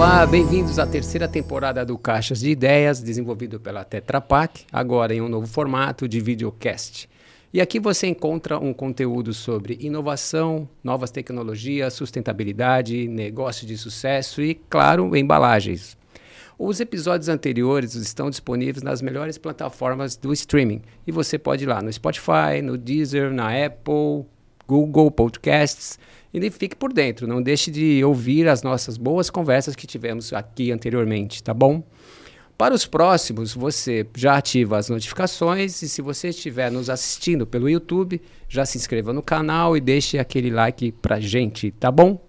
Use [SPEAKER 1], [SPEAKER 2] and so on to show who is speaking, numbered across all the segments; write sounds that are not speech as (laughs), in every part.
[SPEAKER 1] Olá, bem-vindos à terceira temporada do Caixas de Ideias, desenvolvido pela Tetra Pak, agora em um novo formato de videocast. E aqui você encontra um conteúdo sobre inovação, novas tecnologias, sustentabilidade, negócio de sucesso e, claro, embalagens. Os episódios anteriores estão disponíveis nas melhores plataformas do streaming e você pode ir lá no Spotify, no Deezer, na Apple, Google Podcasts e fique por dentro. Não deixe de ouvir as nossas boas conversas que tivemos aqui anteriormente, tá bom? Para os próximos, você já ativa as notificações e se você estiver nos assistindo pelo YouTube, já se inscreva no canal e deixe aquele like pra gente, tá bom?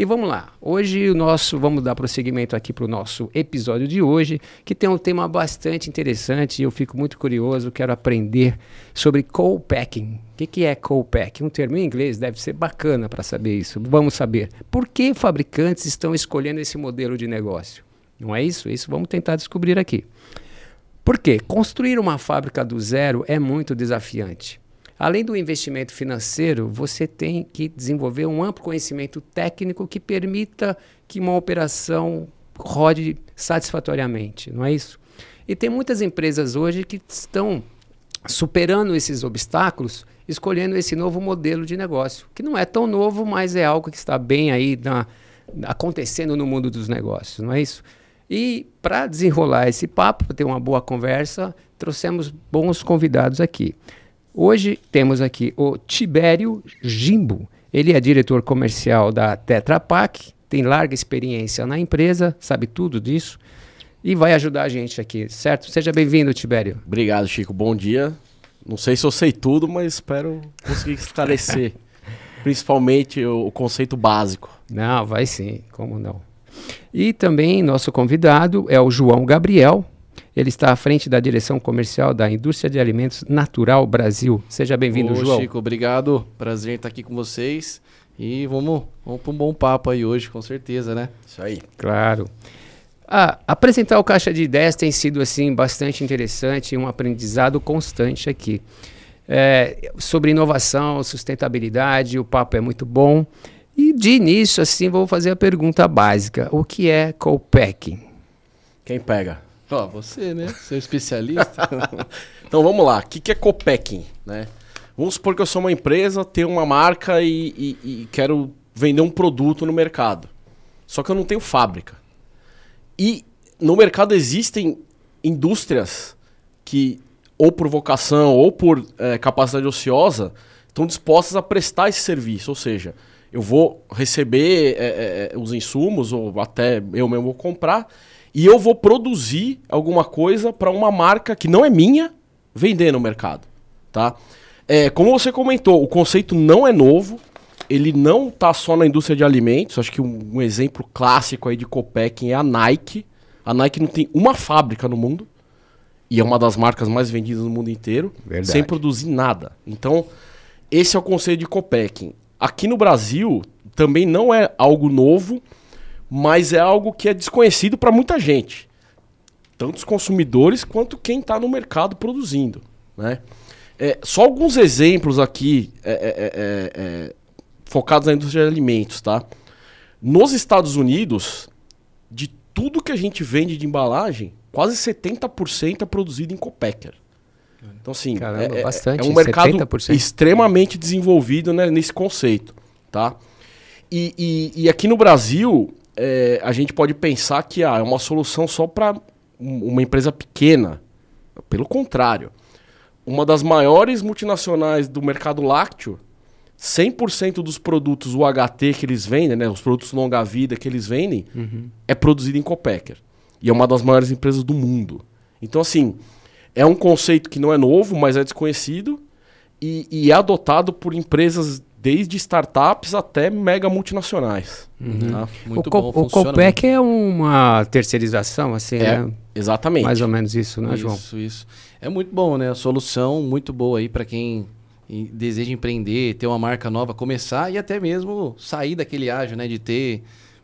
[SPEAKER 1] E vamos lá. Hoje o nosso, vamos dar prosseguimento aqui para o nosso episódio de hoje, que tem um tema bastante interessante eu fico muito curioso, quero aprender sobre co-packing. O que, que é co-pack? Um termo em inglês deve ser bacana para saber isso. Vamos saber. Por que fabricantes estão escolhendo esse modelo de negócio? Não é isso? Isso vamos tentar descobrir aqui. Por quê? Construir uma fábrica do zero é muito desafiante. Além do investimento financeiro, você tem que desenvolver um amplo conhecimento técnico que permita que uma operação rode satisfatoriamente, não é isso? E tem muitas empresas hoje que estão superando esses obstáculos, escolhendo esse novo modelo de negócio, que não é tão novo, mas é algo que está bem aí na, acontecendo no mundo dos negócios, não é isso? E para desenrolar esse papo, para ter uma boa conversa, trouxemos bons convidados aqui. Hoje temos aqui o Tibério Jimbo. Ele é diretor comercial da Tetra Pak, tem larga experiência na empresa, sabe tudo disso e vai ajudar a gente aqui, certo? Seja bem-vindo, Tibério.
[SPEAKER 2] Obrigado, Chico. Bom dia. Não sei se eu sei tudo, mas espero conseguir esclarecer, (laughs) principalmente o, o conceito básico.
[SPEAKER 1] Não, vai sim, como não. E também nosso convidado é o João Gabriel. Ele está à frente da direção comercial da Indústria de Alimentos Natural Brasil. Seja bem-vindo, João.
[SPEAKER 3] Chico, obrigado. Prazer estar aqui com vocês. E vamos, vamos para um bom papo aí hoje, com certeza, né?
[SPEAKER 1] Isso aí. Claro. Ah, apresentar o Caixa de Ideias tem sido assim bastante interessante e um aprendizado constante aqui. É, sobre inovação, sustentabilidade, o papo é muito bom. E de início, assim, vou fazer a pergunta básica: o que é co-packing?
[SPEAKER 2] Quem pega?
[SPEAKER 3] Ó, você, né? Seu especialista. (laughs)
[SPEAKER 2] então vamos lá. O que, que é co-packing, né? Vamos supor que eu sou uma empresa, tenho uma marca e, e, e quero vender um produto no mercado. Só que eu não tenho fábrica. E no mercado existem indústrias que, ou por vocação ou por é, capacidade ociosa, estão dispostas a prestar esse serviço. Ou seja, eu vou receber é, é, os insumos, ou até eu mesmo vou comprar, e eu vou produzir alguma coisa para uma marca que não é minha vender no mercado. Tá? É, como você comentou, o conceito não é novo, ele não está só na indústria de alimentos. Acho que um, um exemplo clássico aí de Copacking é a Nike. A Nike não tem uma fábrica no mundo e é uma das marcas mais vendidas no mundo inteiro, Verdade. sem produzir nada. Então, esse é o conceito de Copacking. Aqui no Brasil também não é algo novo, mas é algo que é desconhecido para muita gente, tanto os consumidores quanto quem está no mercado produzindo, né? É, só alguns exemplos aqui é, é, é, é focados na indústria de alimentos, tá? Nos Estados Unidos, de tudo que a gente vende de embalagem, quase 70% é produzido em copacker. Então, assim,
[SPEAKER 1] Caramba, é, é
[SPEAKER 2] bastante, é um mercado 70%. extremamente desenvolvido né, nesse conceito, tá? E, e, e aqui no Brasil, é, a gente pode pensar que ah, é uma solução só para uma empresa pequena. Pelo contrário, uma das maiores multinacionais do mercado lácteo 100% dos produtos UHT que eles vendem, né, os produtos longa-vida que eles vendem, uhum. é produzido em Copacker. E é uma das maiores empresas do mundo. Então, assim, é um conceito que não é novo, mas é desconhecido e, e é adotado por empresas desde startups até mega multinacionais.
[SPEAKER 1] Uhum. Tá? Muito o, bom, o Copec é uma terceirização, assim,
[SPEAKER 2] é,
[SPEAKER 1] né?
[SPEAKER 2] Exatamente.
[SPEAKER 1] Mais ou menos isso, né,
[SPEAKER 3] isso,
[SPEAKER 1] João?
[SPEAKER 3] Isso, isso. É muito bom, né? A solução muito boa aí para quem deseja empreender, ter uma marca nova, começar e até mesmo sair daquele ágio, né? De ter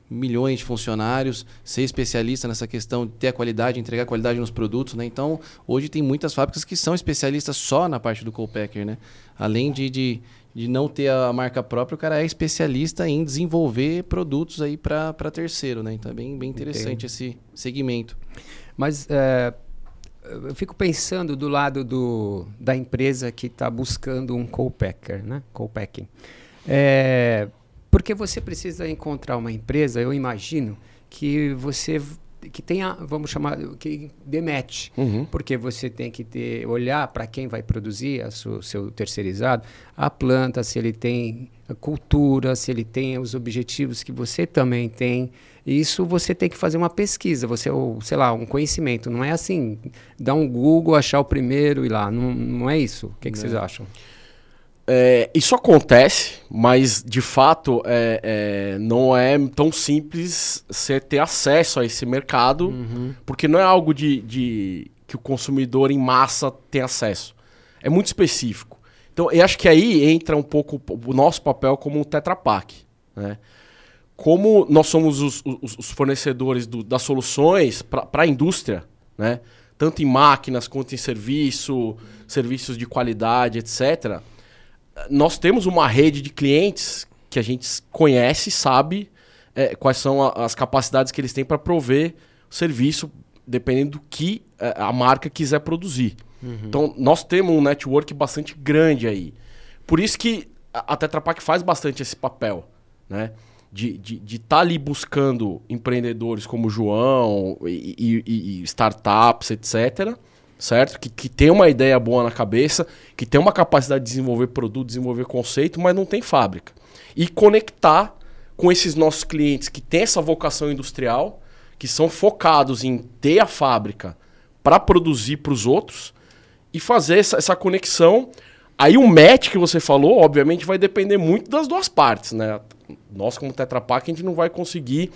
[SPEAKER 3] milhões de funcionários, ser especialista nessa questão de ter a qualidade, entregar qualidade nos produtos, né? Então, hoje tem muitas fábricas que são especialistas só na parte do co-packer, né? Além de, de, de não ter a marca própria, o cara é especialista em desenvolver produtos aí para terceiro, né? Então é bem, bem interessante esse segmento.
[SPEAKER 1] Mas é, eu fico pensando do lado do, da empresa que está buscando um co-packer, né? Co-packing. É, porque você precisa encontrar uma empresa, eu imagino, que você que tenha, vamos chamar, que demete, uhum. porque você tem que ter, olhar para quem vai produzir o seu, seu terceirizado, a planta, se ele tem a cultura, se ele tem os objetivos que você também tem. Isso você tem que fazer uma pesquisa, você ou sei lá, um conhecimento. Não é assim, dar um Google, achar o primeiro e lá. Não, não é isso. O que, que vocês acham?
[SPEAKER 2] É, isso acontece, mas de fato é, é, não é tão simples você ter acesso a esse mercado, uhum. porque não é algo de, de, que o consumidor em massa tem acesso. É muito específico. Então, eu acho que aí entra um pouco o nosso papel como um Tetra Pak. Né? Como nós somos os, os, os fornecedores do, das soluções para a indústria, né? tanto em máquinas quanto em serviço, serviços de qualidade, etc., nós temos uma rede de clientes que a gente conhece, sabe é, quais são a, as capacidades que eles têm para prover o serviço, dependendo do que é, a marca quiser produzir. Uhum. Então, nós temos um network bastante grande aí. Por isso que a Tetra Pak faz bastante esse papel, né? De estar de, de tá ali buscando empreendedores como o João e, e, e startups, etc., certo? Que, que tem uma ideia boa na cabeça, que tem uma capacidade de desenvolver produto, desenvolver conceito, mas não tem fábrica. E conectar com esses nossos clientes que têm essa vocação industrial, que são focados em ter a fábrica para produzir para os outros e fazer essa, essa conexão. Aí o match que você falou, obviamente, vai depender muito das duas partes, né? Nós, como Tetra Pak, a gente não vai conseguir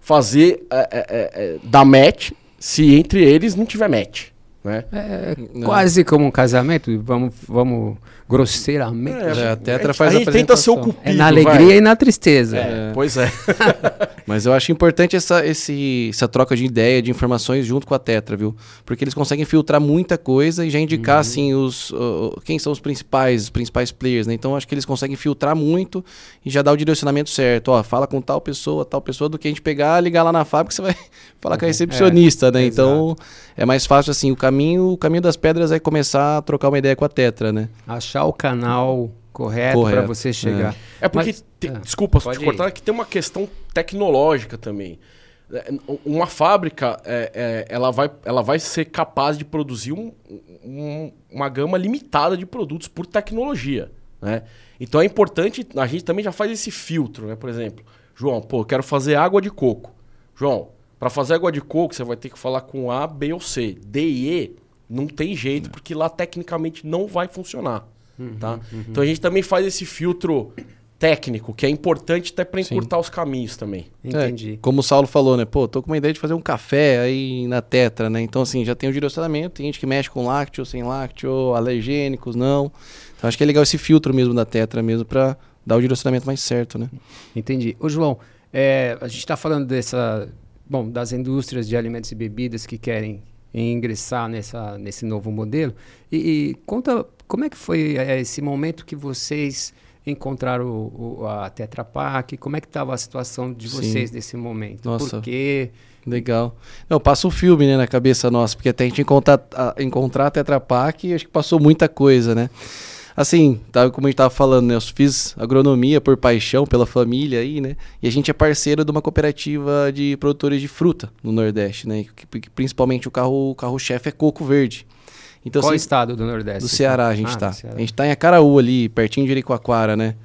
[SPEAKER 2] fazer é, é, é, da match se entre eles não tiver match. Né?
[SPEAKER 1] É, quase como um casamento, vamos, vamos grosseiramente. É,
[SPEAKER 3] é, a Tetra faz a,
[SPEAKER 2] gente tenta ser o cupido,
[SPEAKER 1] É na alegria vai. e na tristeza.
[SPEAKER 2] É, pois é. (laughs)
[SPEAKER 3] Mas eu acho importante essa, esse, essa troca de ideia, de informações junto com a Tetra, viu? Porque eles conseguem filtrar muita coisa e já indicar, uhum. assim, os, uh, quem são os principais, os principais players, né? Então, acho que eles conseguem filtrar muito e já dar o direcionamento certo. Ó, fala com tal pessoa, tal pessoa, do que a gente pegar, ligar lá na fábrica, você vai (laughs) falar uhum. com a recepcionista, é, né? Então, é mais fácil, assim, o caminho, o caminho das pedras é começar a trocar uma ideia com a Tetra, né?
[SPEAKER 1] Achar o canal correto, correto. para você chegar.
[SPEAKER 2] É, é porque, Mas, te, é, desculpa te cortar, que tem uma questão tecnológica também. É, uma fábrica, é, é, ela, vai, ela vai ser capaz de produzir um, um, uma gama limitada de produtos por tecnologia. Né? Então é importante, a gente também já faz esse filtro, né? Por exemplo, João, pô, eu quero fazer água de coco. João, para fazer água de coco, você vai ter que falar com A, B ou C. D e E não tem jeito, porque lá tecnicamente não vai funcionar. Uhum, tá? Uhum. Então a gente também faz esse filtro técnico, que é importante até para encurtar Sim. os caminhos também.
[SPEAKER 3] Entendi. É, como o Saulo falou, né? Pô, tô com uma ideia de fazer um café aí na Tetra, né? Então, assim, já tem o direcionamento, tem gente que mexe com lácteo, sem lácteo, alergênicos, não. Então, acho que é legal esse filtro mesmo da Tetra mesmo para dar o direcionamento mais certo, né?
[SPEAKER 1] Entendi. Ô, João, é, a gente está falando dessa, bom, das indústrias de alimentos e bebidas que querem ingressar nessa, nesse novo modelo. E, e conta como é que foi é, esse momento que vocês encontraram o, o, a Tetra Pak? Como é que estava a situação de vocês Sim. nesse momento?
[SPEAKER 3] Nossa. Por quê? Legal. Não, passa o um filme né, na cabeça nossa, porque até a gente encontrar a, encontrar a Tetra Pak, acho que passou muita coisa, né? Assim, tá, como a gente tava falando, né? Eu fiz agronomia por paixão, pela família aí, né? E a gente é parceiro de uma cooperativa de produtores de fruta no Nordeste, né? Que, que principalmente o carro, o carro-chefe é coco verde.
[SPEAKER 1] Então, Qual assim, estado do Nordeste?
[SPEAKER 3] Do Ceará a gente ah, tá. A gente tá em Acaraú ali, pertinho de Jericoacoara, né?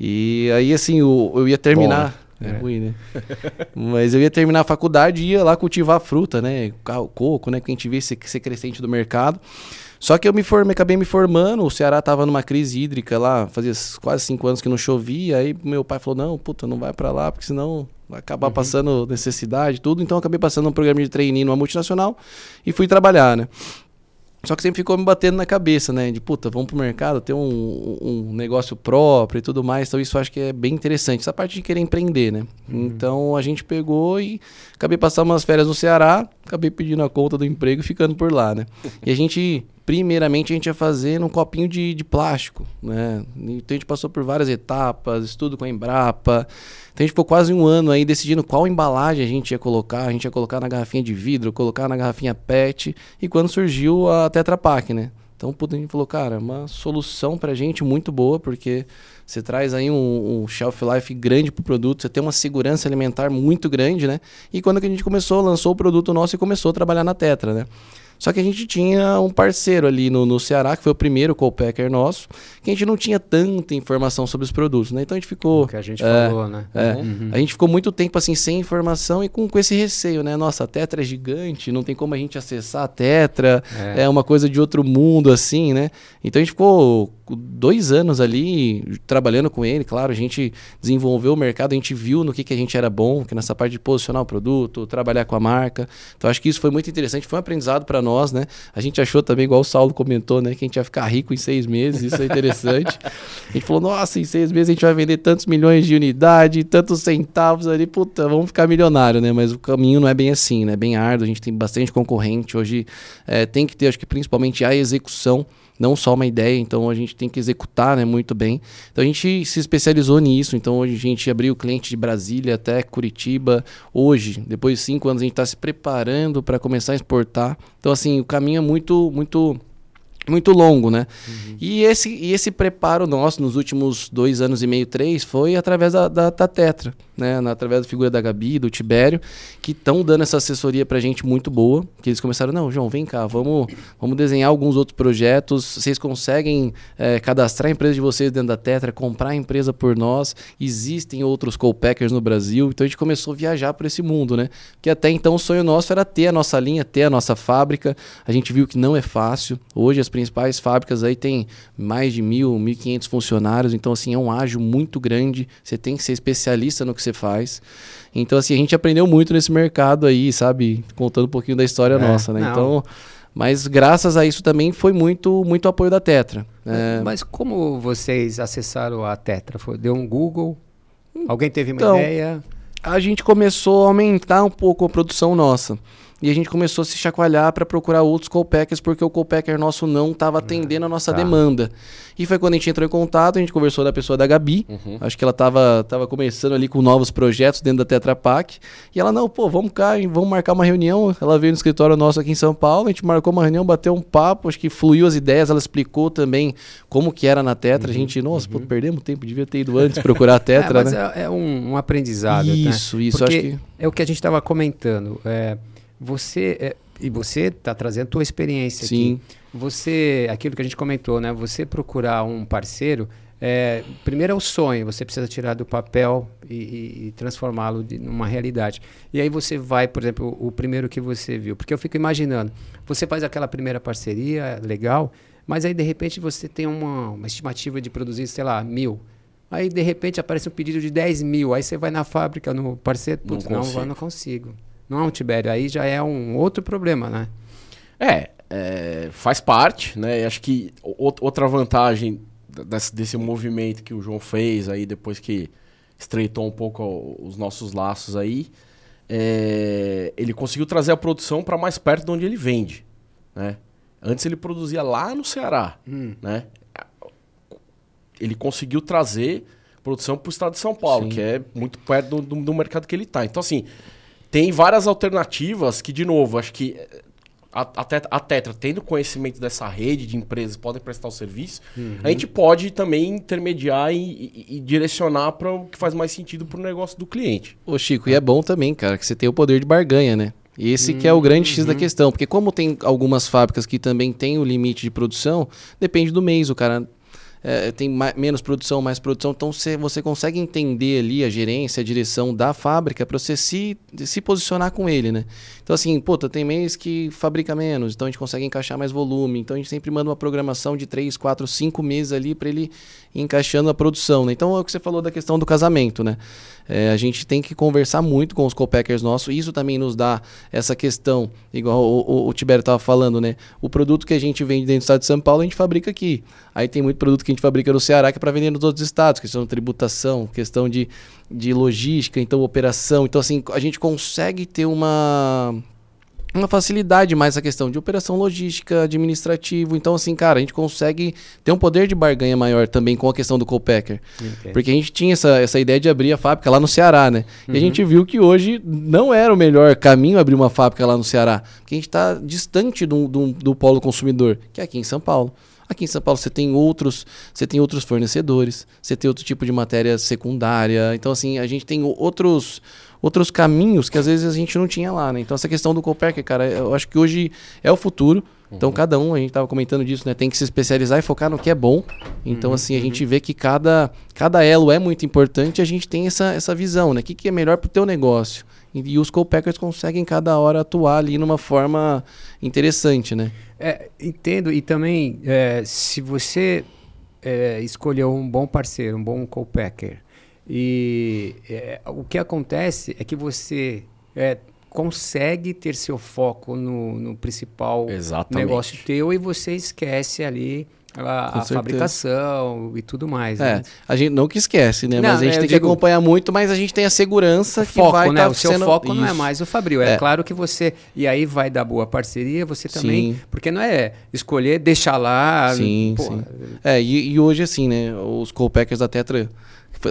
[SPEAKER 3] E aí, assim, eu, eu ia terminar... Bom, né? É, é ruim, né? (laughs) Mas eu ia terminar a faculdade e ia lá cultivar fruta, né? Coco, né? Que a gente vê ser, ser crescente do mercado. Só que eu me formei, acabei me formando, o Ceará tava numa crise hídrica lá, fazia quase cinco anos que não chovia, aí meu pai falou, não, puta, não vai para lá, porque senão vai acabar uhum. passando necessidade tudo. Então eu acabei passando um programa de trainee numa multinacional e fui trabalhar, né? Só que sempre ficou me batendo na cabeça, né? De puta, vamos pro mercado, ter um, um negócio próprio e tudo mais. Então isso eu acho que é bem interessante. Essa parte de querer empreender, né? Uhum. Então a gente pegou e acabei passando umas férias no Ceará acabei pedindo a conta do emprego e ficando por lá, né? E a gente, primeiramente, a gente ia fazer num copinho de, de plástico, né? Então a gente passou por várias etapas, estudo com a Embrapa. Então a gente ficou quase um ano aí decidindo qual embalagem a gente ia colocar. A gente ia colocar na garrafinha de vidro, colocar na garrafinha PET. E quando surgiu a Tetra Pak, né? Então a gente falou, cara, uma solução pra gente muito boa, porque você traz aí um, um shelf life grande pro produto, você tem uma segurança alimentar muito grande, né? E quando a gente começou, lançou o produto nosso e começou a trabalhar na Tetra, né? Só que a gente tinha um parceiro ali no, no Ceará, que foi o primeiro co-packer nosso, que a gente não tinha tanta informação sobre os produtos, né? Então a gente ficou...
[SPEAKER 1] O que a gente é, falou, né?
[SPEAKER 3] É, uhum. A gente ficou muito tempo assim, sem informação e com, com esse receio, né? Nossa, a Tetra é gigante, não tem como a gente acessar a Tetra, é, é uma coisa de outro mundo, assim, né? Então a gente ficou dois anos ali trabalhando com ele, claro, a gente desenvolveu o mercado, a gente viu no que, que a gente era bom, que nessa parte de posicionar o produto, trabalhar com a marca. Então acho que isso foi muito interessante, foi um aprendizado para nós, né? A gente achou também, igual o Saulo comentou, né, que a gente ia ficar rico em seis meses, isso é interessante. (laughs) a gente falou, nossa, em seis meses a gente vai vender tantos milhões de unidade, tantos centavos ali, puta, vamos ficar milionário, né? Mas o caminho não é bem assim, né? É bem árduo, a gente tem bastante concorrente, hoje é, tem que ter, acho que principalmente a execução não só uma ideia, então a gente tem que executar né, muito bem. Então a gente se especializou nisso, então hoje a gente abriu cliente de Brasília até Curitiba. Hoje, depois de cinco anos, a gente está se preparando para começar a exportar. Então, assim, o caminho é muito, muito muito longo, né? Uhum. E, esse, e esse preparo nosso nos últimos dois anos e meio, três, foi através da, da, da Tetra, né? através da figura da Gabi, do Tibério, que estão dando essa assessoria pra gente muito boa. Que eles começaram, não, João, vem cá, vamos, vamos desenhar alguns outros projetos. Vocês conseguem é, cadastrar a empresa de vocês dentro da Tetra, comprar a empresa por nós. Existem outros co-packers no Brasil. Então a gente começou a viajar por esse mundo, né? Que até então o sonho nosso era ter a nossa linha, ter a nossa fábrica. A gente viu que não é fácil. Hoje as principais fábricas aí têm mais de mil, mil quinhentos funcionários, então assim é um ágio muito grande. Você tem que ser especialista no que você faz. Então assim a gente aprendeu muito nesse mercado aí, sabe, contando um pouquinho da história é, nossa, né? Não. Então mas graças a isso também foi muito muito apoio da Tetra.
[SPEAKER 1] É... Mas como vocês acessaram a Tetra? Foi, deu um Google? Alguém teve uma
[SPEAKER 3] então,
[SPEAKER 1] ideia?
[SPEAKER 3] A gente começou a aumentar um pouco a produção nossa. E a gente começou a se chacoalhar para procurar outros co-packers, porque o co-packer nosso não estava atendendo a nossa tá. demanda. E foi quando a gente entrou em contato, a gente conversou da pessoa da Gabi. Uhum. Acho que ela estava tava começando ali com novos projetos dentro da Tetra Pak. E ela, não, pô, vamos cá, vamos marcar uma reunião. Ela veio no escritório nosso aqui em São Paulo, a gente marcou uma reunião, bateu um papo, acho que fluiu as ideias, ela explicou também como que era na Tetra. Uhum. A gente, nossa, uhum. pô, perdemos tempo, devia ter ido antes procurar a (laughs) Tetra,
[SPEAKER 1] é, mas
[SPEAKER 3] né?
[SPEAKER 1] É, é um, um, aprendizado.
[SPEAKER 3] Isso,
[SPEAKER 1] né?
[SPEAKER 3] isso.
[SPEAKER 1] Porque
[SPEAKER 3] acho que...
[SPEAKER 1] É o que a gente estava comentando. É você é, e você está trazendo a tua experiência
[SPEAKER 3] Sim.
[SPEAKER 1] aqui. Você, aquilo que a gente comentou, né? Você procurar um parceiro, é, primeiro é o sonho, você precisa tirar do papel e, e, e transformá-lo numa realidade. E aí você vai, por exemplo, o, o primeiro que você viu, porque eu fico imaginando, você faz aquela primeira parceria, legal, mas aí de repente você tem uma, uma estimativa de produzir, sei lá, mil. Aí de repente aparece um pedido de 10 mil, aí você vai na fábrica, no parceiro, putz, não, não, não consigo. Não é um Tibério, aí já é um outro problema, né?
[SPEAKER 2] É, é faz parte, né? Acho que outra vantagem desse, desse movimento que o João fez aí, depois que estreitou um pouco os nossos laços aí, é, ele conseguiu trazer a produção para mais perto de onde ele vende, né? Antes ele produzia lá no Ceará, hum. né? Ele conseguiu trazer produção para o estado de São Paulo, Sim. que é muito perto do, do, do mercado que ele está. Então, assim, tem várias alternativas que, de novo, acho que eh, a, a, tetra, a, Tetra, tendo conhecimento dessa rede de empresas que podem prestar o serviço, uhum. a gente pode também intermediar e, e, e direcionar para o que faz mais sentido para o negócio do cliente.
[SPEAKER 3] Ô Chico, e é bom também, cara, que você tem o poder de barganha, né? E esse uhum. que é o grande X da uhum. questão, porque como tem algumas fábricas que também têm o limite de produção, depende do mês, o cara é, tem mais, menos produção, mais produção. Então você, você consegue entender ali a gerência, a direção da fábrica para você se, se posicionar com ele, né? Então, assim, puta, tem mês que fabrica menos, então a gente consegue encaixar mais volume. Então a gente sempre manda uma programação de 3, 4, 5 meses ali para ele ir encaixando a produção. Né? Então é o que você falou da questão do casamento, né? É, a gente tem que conversar muito com os co-packers nossos. Isso também nos dá essa questão, igual o, o, o Tibério estava falando, né? O produto que a gente vende dentro do estado de São Paulo, a gente fabrica aqui. Aí tem muito produto que a gente fabrica no Ceará que é para vender nos outros estados, questão de tributação, questão de, de logística, então operação. Então, assim, a gente consegue ter uma uma facilidade mais a questão de operação logística, administrativo. Então, assim, cara, a gente consegue ter um poder de barganha maior também com a questão do co-packer. Okay. Porque a gente tinha essa, essa ideia de abrir a fábrica lá no Ceará, né? Uhum. E a uhum. gente viu que hoje não era o melhor caminho abrir uma fábrica lá no Ceará. Porque a gente está distante do, do, do polo consumidor, que é aqui em São Paulo. Aqui em São Paulo você tem outros, você tem outros fornecedores, você tem outro tipo de matéria secundária. Então assim, a gente tem outros outros caminhos que às vezes a gente não tinha lá, né? Então essa questão do Copacker, cara, eu acho que hoje é o futuro. Então uhum. cada um, a gente estava comentando disso, né? Tem que se especializar e focar no que é bom. Então uhum, assim, a uhum. gente vê que cada, cada elo é muito importante e a gente tem essa, essa visão, né? O que, que é melhor para o teu negócio? E, e os co-packers conseguem cada hora atuar ali numa forma interessante, né?
[SPEAKER 1] É, entendo. E também, é, se você é, escolheu um bom parceiro, um bom co-packer, e é, o que acontece é que você é, consegue ter seu foco no, no principal Exatamente. negócio teu e você esquece ali a, a fabricação e tudo mais.
[SPEAKER 3] É, né? a gente não que esquece, né? Não, mas a gente tem digo, que acompanhar muito, mas a gente tem a segurança que
[SPEAKER 1] foco,
[SPEAKER 3] vai
[SPEAKER 1] né? Tá o seu sendo... foco Isso. não é mais o Fabril. É, é, claro que você e aí vai dar boa parceria, você também, sim. porque não é escolher deixar lá.
[SPEAKER 3] Sim, sim. É e, e, hoje assim, né? Os co-packers da Tetra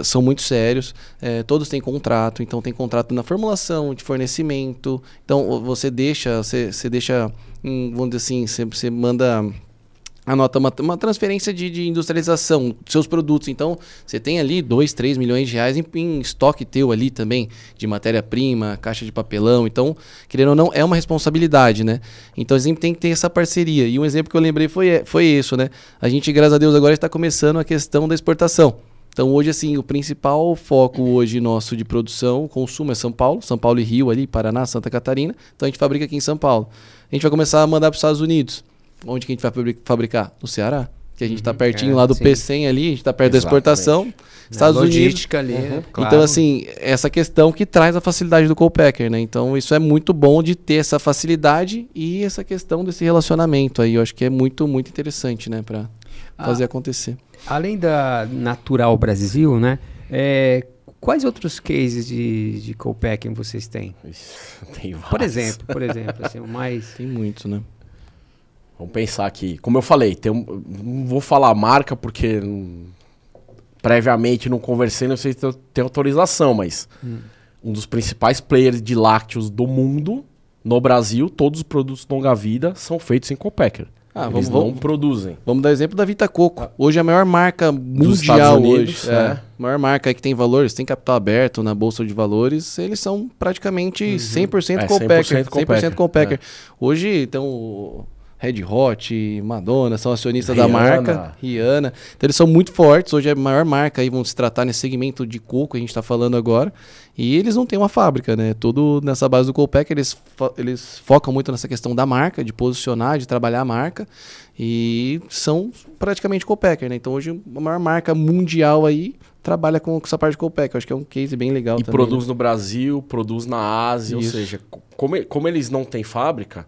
[SPEAKER 3] são muito sérios, é, todos têm contrato, então tem contrato na formulação, de fornecimento. Então você deixa, você, você deixa, vamos dizer assim, você, você manda anota uma, uma transferência de, de industrialização dos seus produtos. Então, você tem ali 2, 3 milhões de reais em, em estoque teu ali também, de matéria-prima, caixa de papelão. Então, querendo ou não, é uma responsabilidade, né? Então, a gente tem que ter essa parceria. E um exemplo que eu lembrei foi, foi isso, né? A gente, graças a Deus, agora está começando a questão da exportação. Então, hoje, assim, o principal foco hoje nosso de produção, consumo é São Paulo, São Paulo e Rio ali, Paraná, Santa Catarina. Então, a gente fabrica aqui em São Paulo. A gente vai começar a mandar para os Estados Unidos. Onde que a gente vai fabricar? No Ceará. Que a gente está uhum, pertinho é, lá do sim. P100 ali, a gente está perto Exatamente. da exportação. Estados
[SPEAKER 1] é, logística
[SPEAKER 3] Unidos.
[SPEAKER 1] ali, uhum.
[SPEAKER 3] claro. Então, assim, essa questão que traz a facilidade do co-packer, né? Então, isso é muito bom de ter essa facilidade e essa questão desse relacionamento aí. Eu acho que é muito, muito interessante, né? Para ah, fazer acontecer.
[SPEAKER 1] Além da Natural Brasil, né? É, quais outros cases de, de co-packing vocês têm? (laughs)
[SPEAKER 2] Tem vários.
[SPEAKER 1] Por exemplo, por exemplo, assim, o mais...
[SPEAKER 3] Tem muitos, né?
[SPEAKER 2] Vamos pensar aqui. Como eu falei, tem um, não vou falar a marca porque previamente não conversei, não sei se tem autorização, mas hum. um dos principais players de lácteos do mundo, no Brasil, todos os produtos longa vida são feitos em Copacker. Ah, Eles vamos, não vamos, produzem.
[SPEAKER 3] Vamos dar exemplo da Vita Coco. Hoje é a maior marca mundial Unidos, hoje. É. é. maior marca que tem valores, tem capital aberto na bolsa de valores, eles são praticamente uhum. 100% é, Copacker. 100% Copacker. É. Hoje, então, Red Hot, Madonna, são acionistas Rihanna. da marca. Rihanna. Então eles são muito fortes. Hoje é a maior marca aí, vão se tratar nesse segmento de coco que a gente está falando agora. E eles não têm uma fábrica, né? Tudo nessa base do Copac, eles, fo eles focam muito nessa questão da marca, de posicionar, de trabalhar a marca. E são praticamente Copacker, né? Então hoje a maior marca mundial aí trabalha com essa parte de Copac. Acho que é um case bem legal
[SPEAKER 2] e
[SPEAKER 3] também.
[SPEAKER 2] produz né? no Brasil, produz na Ásia, Isso. ou seja, como, como eles não têm fábrica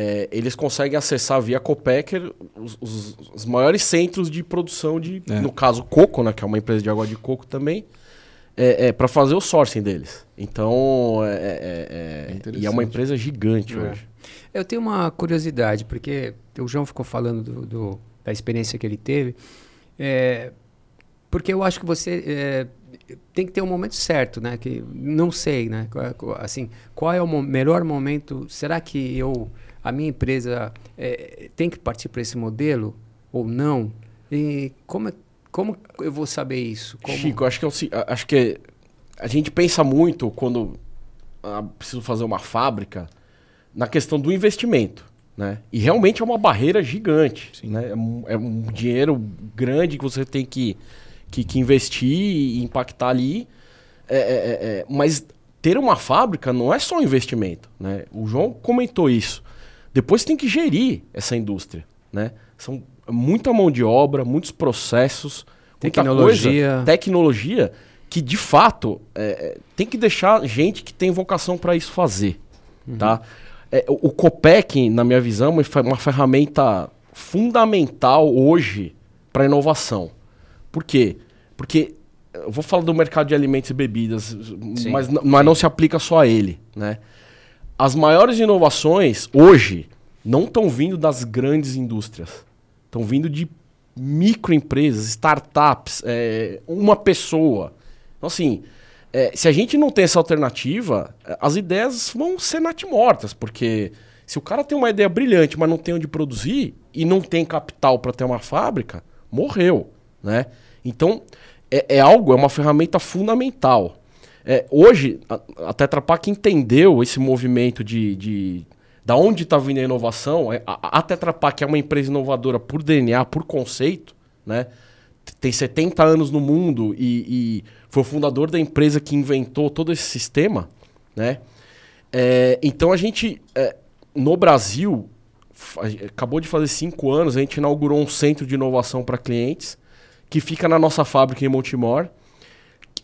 [SPEAKER 2] é, eles conseguem acessar via Copacker os, os, os, maiores centros de produção de, é. no caso, coco, né, que é uma empresa de água de coco também, é, é para fazer o sourcing deles. Então, é, é, é e é uma empresa gigante hoje.
[SPEAKER 1] Eu tenho uma curiosidade, porque o João ficou falando do, do, da experiência que ele teve, porque eu acho que você tem que ter um momento certo, né? Que não sei, né? Assim, qual é o mo melhor momento? Será que eu a minha empresa é, tem que partir para esse modelo ou não? E como, é, como eu vou saber isso? Como...
[SPEAKER 2] Chico, acho que, eu, acho que a gente pensa muito quando ah, preciso fazer uma fábrica na questão do investimento. Né? E realmente é uma barreira gigante. Né? É, um, é, um, dinheiro grande que você tem que, que, que investir e impactar ali. É, é, é, é mas ter uma fábrica não é só investimento. Né? O João comentou isso. Depois tem que gerir essa indústria, né? São muita mão de obra, muitos processos,
[SPEAKER 1] tecnologia,
[SPEAKER 2] coisa, tecnologia que de fato é, é, tem que deixar gente que tem vocação para isso fazer, uhum. tá? É, o, o Copec, na minha visão, é uma ferramenta fundamental hoje para inovação. Por quê? Porque eu vou falar do mercado de alimentos e bebidas, Sim. mas não, mas não se aplica só a ele, né? As maiores inovações hoje não estão vindo das grandes indústrias. Estão vindo de microempresas, startups, é, uma pessoa. Então, assim, é, se a gente não tem essa alternativa, as ideias vão ser natimortas, porque se o cara tem uma ideia brilhante, mas não tem onde produzir e não tem capital para ter uma fábrica, morreu, né? Então, é, é algo, é uma ferramenta fundamental. É, hoje, a, a Tetra Pak entendeu esse movimento de, de da onde está vindo a inovação. É, a, a Tetra Pak é uma empresa inovadora por DNA, por conceito, né? Tem 70 anos no mundo e, e foi o fundador da empresa que inventou todo esse sistema, né? É, então a gente, é, no Brasil, acabou de fazer cinco anos, a gente inaugurou um centro de inovação para clientes que fica na nossa fábrica em Montemor.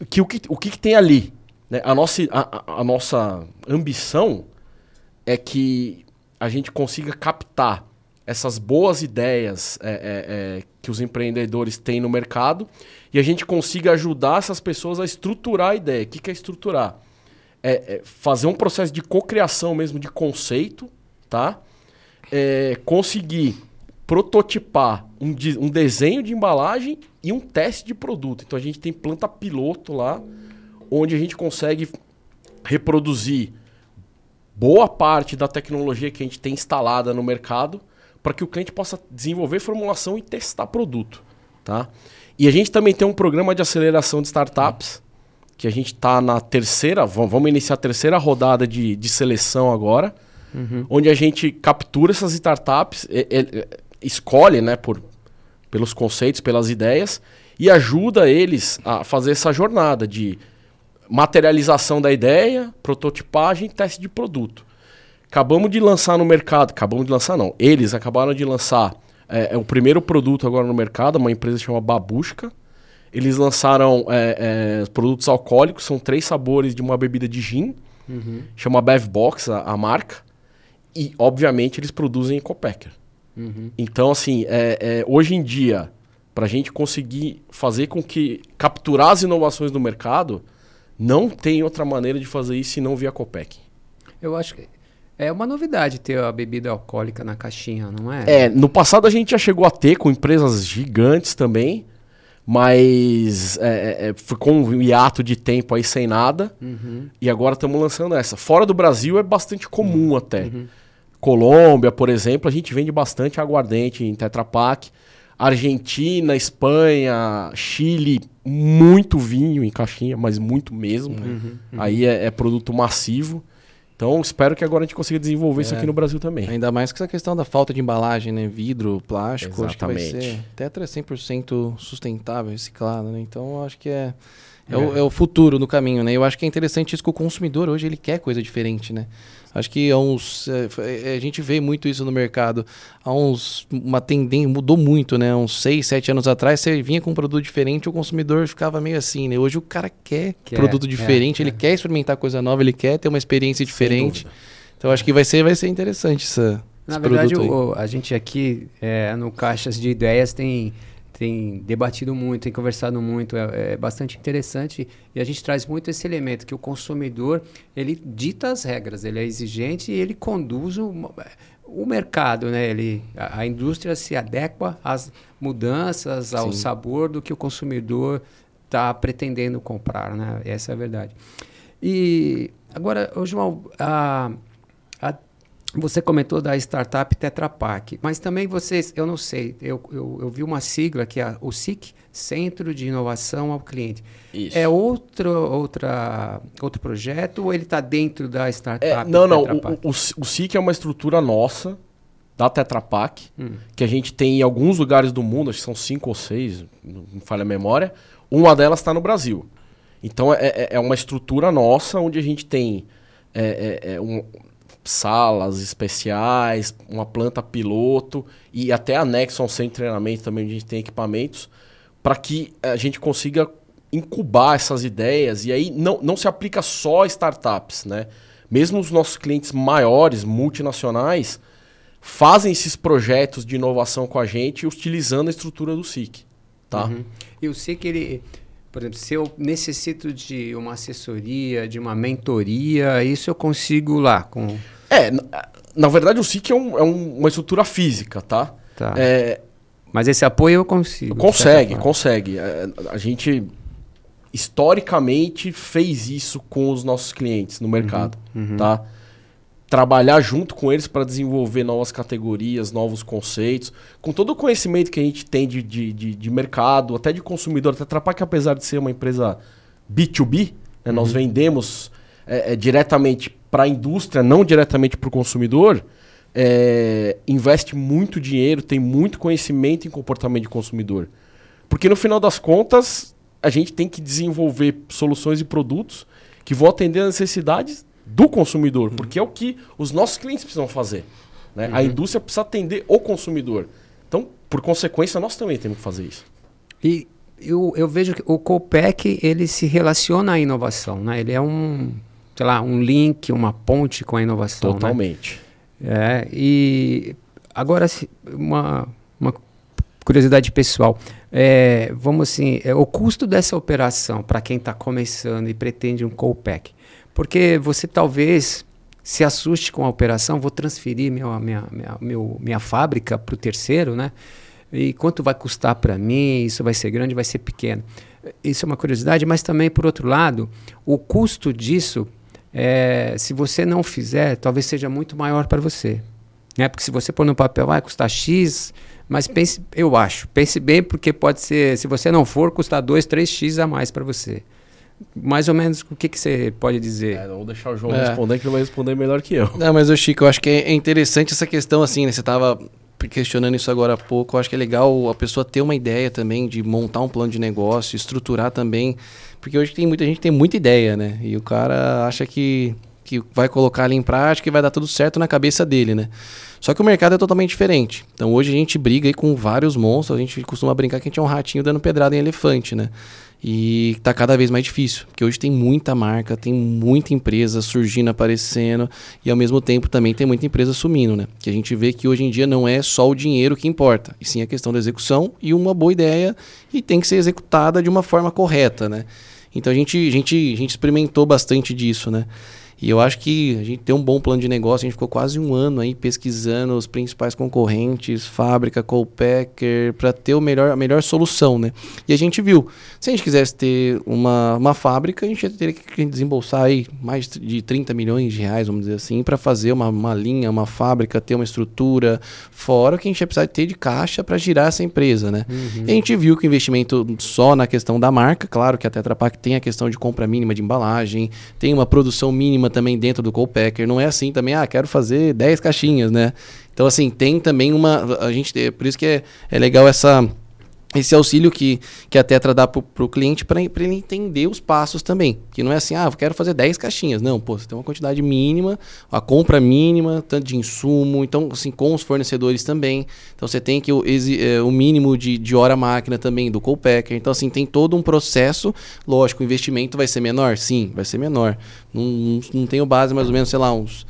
[SPEAKER 2] Que, o que, o que, que tem ali? Né? A, nossa, a, a nossa ambição é que a gente consiga captar essas boas ideias é, é, é, que os empreendedores têm no mercado e a gente consiga ajudar essas pessoas a estruturar a ideia. O que, que é estruturar? É, é fazer um processo de cocriação mesmo de conceito, tá? É, conseguir prototipar um, de, um desenho de embalagem e um teste de produto. Então a gente tem planta piloto lá, onde a gente consegue reproduzir boa parte da tecnologia que a gente tem instalada no mercado para que o cliente possa desenvolver formulação e testar produto, tá? E a gente também tem um programa de aceleração de startups, que a gente está na terceira, vamos iniciar a terceira rodada de, de seleção agora, uhum. onde a gente captura essas startups, é, é, escolhe, né, por, pelos conceitos, pelas ideias, e ajuda eles a fazer essa jornada de materialização da ideia, prototipagem e teste de produto. Acabamos de lançar no mercado, acabamos de lançar não, eles acabaram de lançar é, é o primeiro produto agora no mercado, uma empresa que chama Babushka. Eles lançaram é, é, produtos alcoólicos, são três sabores de uma bebida de gin, uhum. chama Bevbox a, a marca, e obviamente eles produzem Ecopacker. Uhum. Então, assim, é, é, hoje em dia, para a gente conseguir fazer com que capturar as inovações do mercado, não tem outra maneira de fazer isso senão via Copec.
[SPEAKER 1] Eu acho que é uma novidade ter a bebida alcoólica na caixinha, não é?
[SPEAKER 2] É, no passado a gente já chegou a ter com empresas gigantes também, mas é, é, é ficou um hiato de tempo aí sem nada, uhum. e agora estamos lançando essa. Fora do Brasil é bastante comum uhum. até. Uhum. Colômbia, por exemplo, a gente vende bastante aguardente em Tetra Pak. Argentina, Espanha, Chile, muito vinho em caixinha, mas muito mesmo. Uhum, uhum. Aí é, é, produto massivo. Então espero que agora a gente consiga desenvolver é. isso aqui no Brasil também.
[SPEAKER 3] Ainda mais com essa questão da falta de embalagem, né? Vidro, plástico, Exatamente. acho que vai ser. Tetra é 100% sustentável, reciclado, né? Então acho que é. É, é. O, é, o, futuro no caminho, né? Eu acho que é interessante isso que o consumidor hoje ele quer coisa diferente, né? Acho que há uns. É, é, a gente vê muito isso no mercado. Há uns. Uma tendência. Mudou muito, né? Uns 6, 7 anos atrás, você vinha com um produto diferente, o consumidor ficava meio assim, né? Hoje o cara quer, quer produto diferente, ele quer experimentar coisa nova, ele quer ter uma experiência diferente. Então acho que vai ser, vai ser interessante essa.
[SPEAKER 1] Na verdade, o, a gente aqui é, no Caixas de Ideias tem tem debatido muito, tem conversado muito, é, é, bastante interessante e a gente traz muito esse elemento que o consumidor ele dita as regras, ele é exigente e ele conduz o, o mercado, né? Ele, a, a, indústria se adequa às mudanças, ao Sim. sabor do que o consumidor está pretendendo comprar, né? Essa é a verdade. E agora, João, a, a você comentou da startup Tetra Pak, mas também vocês, eu não sei, eu, eu, eu, vi uma sigla que é o SIC, Centro de Inovação ao Cliente. Isso. É outro, outra, outro projeto ou ele está dentro da startup?
[SPEAKER 2] É, não, não. O, o, o, SIC é uma estrutura nossa, da Tetra Pak, hum. que a gente tem em alguns lugares do mundo, acho que são cinco ou seis, não falha a memória. Uma delas está no Brasil. Então é, é, é, uma estrutura nossa onde a gente tem é, é, é um, salas especiais, uma planta piloto e até anexo a um centro de treinamento também, onde a gente tem equipamentos, para que a gente consiga incubar essas ideias. E aí não, não se aplica só a startups, né? Mesmo os nossos clientes maiores, multinacionais, fazem esses projetos de inovação com a gente utilizando a estrutura do SIC. Tá? Uhum.
[SPEAKER 1] E o SIC, ele Por exemplo, se eu necessito de uma assessoria, de uma mentoria, isso eu consigo lá com.
[SPEAKER 2] É, na, na verdade o SIC é, um, é um- uma estrutura física, tá?
[SPEAKER 1] Tá.
[SPEAKER 2] É,
[SPEAKER 1] Mas esse apoio eu consigo.
[SPEAKER 2] Consegue, consegue. É, A gente historicamente fez isso com os nossos clientes no mercado, tá? Trabalhar junto com eles para desenvolver novas categorias, novos conceitos, com todo o conhecimento que a gente tem de, de, de, de mercado, até de consumidor. Até Tetrapac, apesar de ser uma empresa B2B, né, nós vendemos é, é, diretamente para a indústria, não diretamente para o consumidor, é, investe muito dinheiro, tem muito conhecimento em comportamento de consumidor. Porque no final das contas, a gente tem que desenvolver soluções e produtos que vão atender às necessidades do consumidor, porque é o que os nossos clientes precisam fazer. né? A indústria precisa atender o consumidor. Então, por consequência, nós também temos que fazer isso.
[SPEAKER 1] E eu, eu vejo que o Copec ele se relaciona à inovação, né? Ele é um, sei lá, um link, uma ponte com a inovação. né?
[SPEAKER 2] Totalmente.
[SPEAKER 1] É, e agora uma, uma curiosidade pessoal. É, vamos assim, é, o custo dessa operação para quem está começando e pretende um Copec. Porque você talvez se assuste com a operação, vou transferir minha, minha, minha, meu, minha fábrica para o terceiro, né? E quanto vai custar para mim? Isso vai ser grande, vai ser pequeno. Isso é uma curiosidade, mas também, por outro lado, o custo disso, é, se você não fizer, talvez seja muito maior para você. Né? Porque se você pôr no papel, vai custar X, mas pense, eu acho, pense bem, porque pode ser, se você não for, custar 2, 3X a mais para você. Mais ou menos o que, que você pode dizer?
[SPEAKER 2] É, vou deixar o João
[SPEAKER 3] É.
[SPEAKER 2] responder, que ele vai responder melhor que eu.
[SPEAKER 3] Não, mas o Chico, eu acho que é interessante essa questão assim, né? Você tava questionando isso agora há pouco. Eu acho que é legal a pessoa ter uma ideia também de montar um plano de negócio, estruturar também, porque hoje tem muita gente que tem muita ideia, né? E o cara acha que que vai colocar ali em prática e vai dar tudo certo na cabeça dele, né? Só que o mercado é totalmente diferente. Então hoje a gente briga aí com vários monstros, a gente costuma brincar que a gente é um ratinho dando pedrada em elefante, né? E tá cada vez mais difícil, porque hoje tem muita marca, tem muita empresa surgindo, aparecendo, e ao mesmo tempo também tem muita empresa sumindo, né? Que a gente vê que hoje em dia não é só o dinheiro que importa, e sim a questão da execução e uma boa ideia, e tem que ser executada de uma forma correta, né? Então a gente, a gente, a gente experimentou bastante disso, né? E eu acho que a gente tem um bom plano de negócio, a gente ficou quase um ano aí pesquisando os principais concorrentes, fábrica, co-packer, para ter o melhor, a melhor solução, né? E a gente viu, se a gente quisesse ter uma, uma fábrica, a gente teria que desembolsar aí mais de 30 milhões de reais, vamos dizer assim, para fazer uma, uma linha, uma fábrica, ter uma estrutura, fora o que a gente ia precisar ter de caixa para girar essa empresa, né? E a gente viu que o investimento só na questão da marca, claro que a Tetra Pak tem a questão de compra mínima de embalagem, tem uma produção mínima também dentro do co-packer, não é assim também, ah, quero fazer 10 caixinhas, né? Então assim, tem também uma a gente por isso que é, é legal essa esse auxílio que, que a Tetra dá pro, pro cliente para ele entender os passos também. Que não é assim, ah, eu quero fazer 10 caixinhas. Não, pô, você tem uma quantidade mínima, a compra mínima, tanto de insumo, então, assim, com os fornecedores também. Então, você tem que o, eh, o mínimo de, de hora máquina também do co-packer. Então, assim, tem todo um processo. Lógico, o investimento vai ser menor? Sim, vai ser menor. Não, não, não tenho base, mais ou menos, sei lá, uns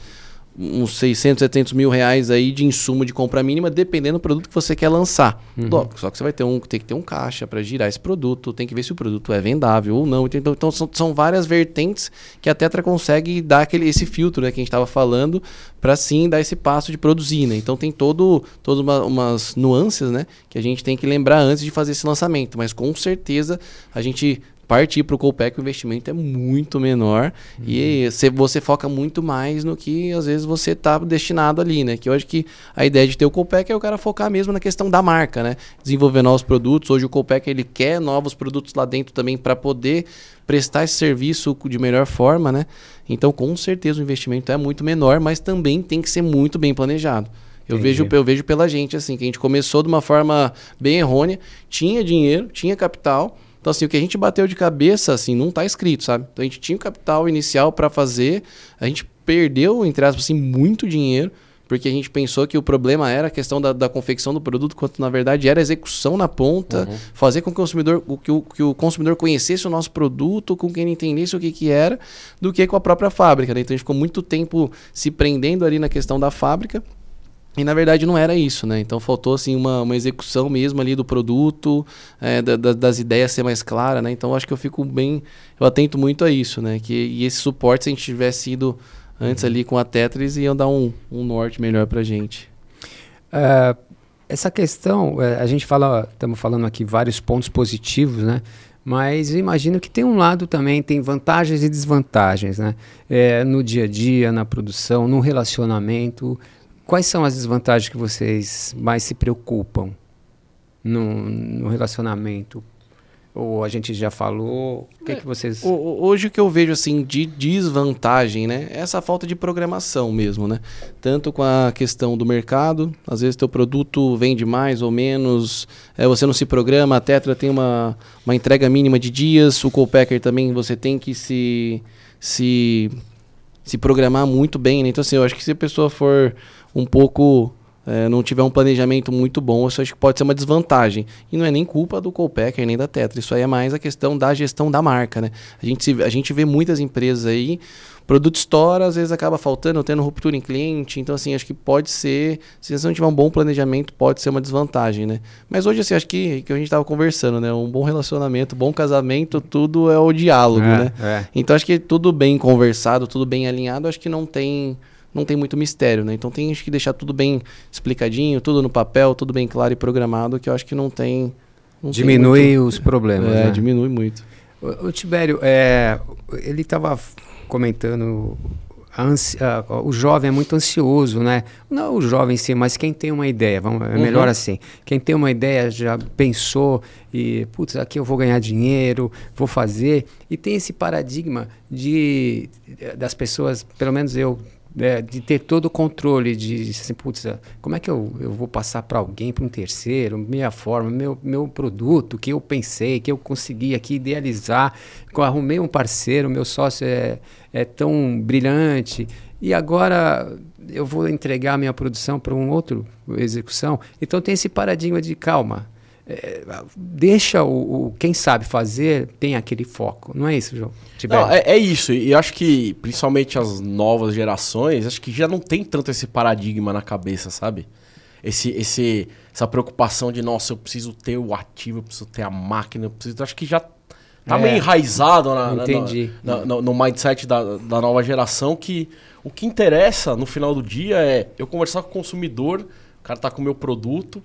[SPEAKER 3] uns 600, 700 mil reais aí de insumo de compra mínima, dependendo do produto que você quer lançar. Lógico, Só que você vai ter um, tem que ter um caixa para girar esse produto, tem que ver se o produto é vendável ou não. Então, então são, são várias vertentes que a Tetra consegue dar aquele, esse filtro né, que a gente estava falando para sim dar esse passo de produzir. Né? Então tem todo, todas uma, umas nuances né, que a gente tem que lembrar antes de fazer esse lançamento. Mas com certeza a gente partir para o Copec, o investimento é muito menor e você, você foca muito mais no que às vezes você está destinado ali, né? Que eu acho que a ideia de ter o Copec é o cara focar mesmo na questão da marca, né? Desenvolver novos produtos. Hoje o Copec ele quer novos produtos lá dentro também para poder prestar esse serviço de melhor forma, né? Então, com certeza o investimento é muito menor, mas também tem que ser muito bem planejado. Eu
[SPEAKER 1] Entendi.
[SPEAKER 3] vejo, eu vejo pela gente, assim, que a gente começou de uma forma bem errônea, tinha dinheiro, tinha capital. Então, assim, o que a gente bateu de cabeça, assim, não tá escrito, sabe? Então, a gente tinha o capital inicial para fazer, a gente perdeu, entre aspas, assim, muito dinheiro, porque a gente pensou que o problema era a questão da, da confecção do produto, quando na verdade era a execução na ponta, fazer com que o consumidor, o- que o, que o consumidor conhecesse o nosso produto, com que ele entendesse o que, que era, do que com a própria fábrica. Né? Então a gente ficou muito tempo se prendendo ali na questão da fábrica E na verdade não era isso, né? Então faltou assim uma, uma execução mesmo ali do produto, é, da, da, das ideias ser mais clara, né? Então acho que eu fico bem, eu atento muito a isso, né? Que e esse suporte se a gente tivesse ido antes ali com a Tetris ia dar um, um norte melhor pra gente.
[SPEAKER 1] Uh, essa questão, é, a gente fala, estamos falando aqui vários pontos positivos, né? Mas eu imagino que tem um lado também, tem vantagens e desvantagens, né? É, no dia a dia, na produção, no relacionamento. Quais são as desvantagens que vocês mais se preocupam no, no relacionamento ou a gente já falou? O que, é, que vocês.
[SPEAKER 3] Hoje o que eu vejo assim de desvantagem, né? É essa falta de programação mesmo, né? Tanto com a questão do mercado, às vezes teu produto vende mais ou menos, é, você não se programa, a Tetra tem uma, uma entrega mínima de dias, o Copacker também você tem que se, se, se programar muito bem, né? Então assim, eu acho que se a pessoa for um pouco é, não tiver um planejamento muito bom, isso acho que pode ser uma desvantagem. E não é nem culpa do Colpacker nem da Tetra, isso aí é mais a questão da gestão da marca, né? A gente, se, a gente vê muitas empresas aí, produto estoura, às vezes acaba faltando, tendo ruptura em cliente, então assim, acho que pode ser, se você não tiver um bom planejamento, pode ser uma desvantagem, né? Mas hoje, assim, acho que, que a gente estava conversando, né? Um bom relacionamento, bom casamento, tudo é o diálogo, é, né? É. Então acho que tudo bem conversado, tudo bem alinhado, acho que não tem não tem muito mistério, né? Então tem que deixar tudo bem explicadinho, tudo no papel, tudo bem claro e programado, que eu acho que não tem.
[SPEAKER 1] Não diminui tem muito... os problemas.
[SPEAKER 3] É,
[SPEAKER 1] né?
[SPEAKER 3] diminui muito.
[SPEAKER 1] O, o Tibério, é, ele estava comentando. Ansia, o jovem é muito ansioso, né? Não o jovem sim, mas quem tem uma ideia, vamos, é melhor uhum. assim. Quem tem uma ideia já pensou e, putz, aqui eu vou ganhar dinheiro, vou fazer. E tem esse paradigma de das pessoas, pelo menos eu né, de ter todo o controle de assim, putz, como é que eu, eu vou passar para alguém, para um terceiro, minha forma, meu, meu produto que eu pensei, que eu consegui aqui idealizar, que eu arrumei um parceiro, meu sócio é, é tão brilhante e agora eu vou entregar minha produção para um outro execução. Então tem esse paradigma de calma, é, deixa o, o, quem sabe fazer tem aquele foco, não é isso, João?
[SPEAKER 2] Não, é, é, isso, e acho que principalmente as novas gerações, acho que já não tem tanto esse paradigma na cabeça, sabe? Esse, esse, essa preocupação de, nossa, eu preciso ter o ativo, eu preciso ter a máquina, eu preciso. Acho que já tá é, meio enraizado na,
[SPEAKER 1] entendi.
[SPEAKER 2] Na, na, no, no, mindset da, da nova geração que o que interessa no final do dia é eu conversar com o consumidor, o cara tá com o meu produto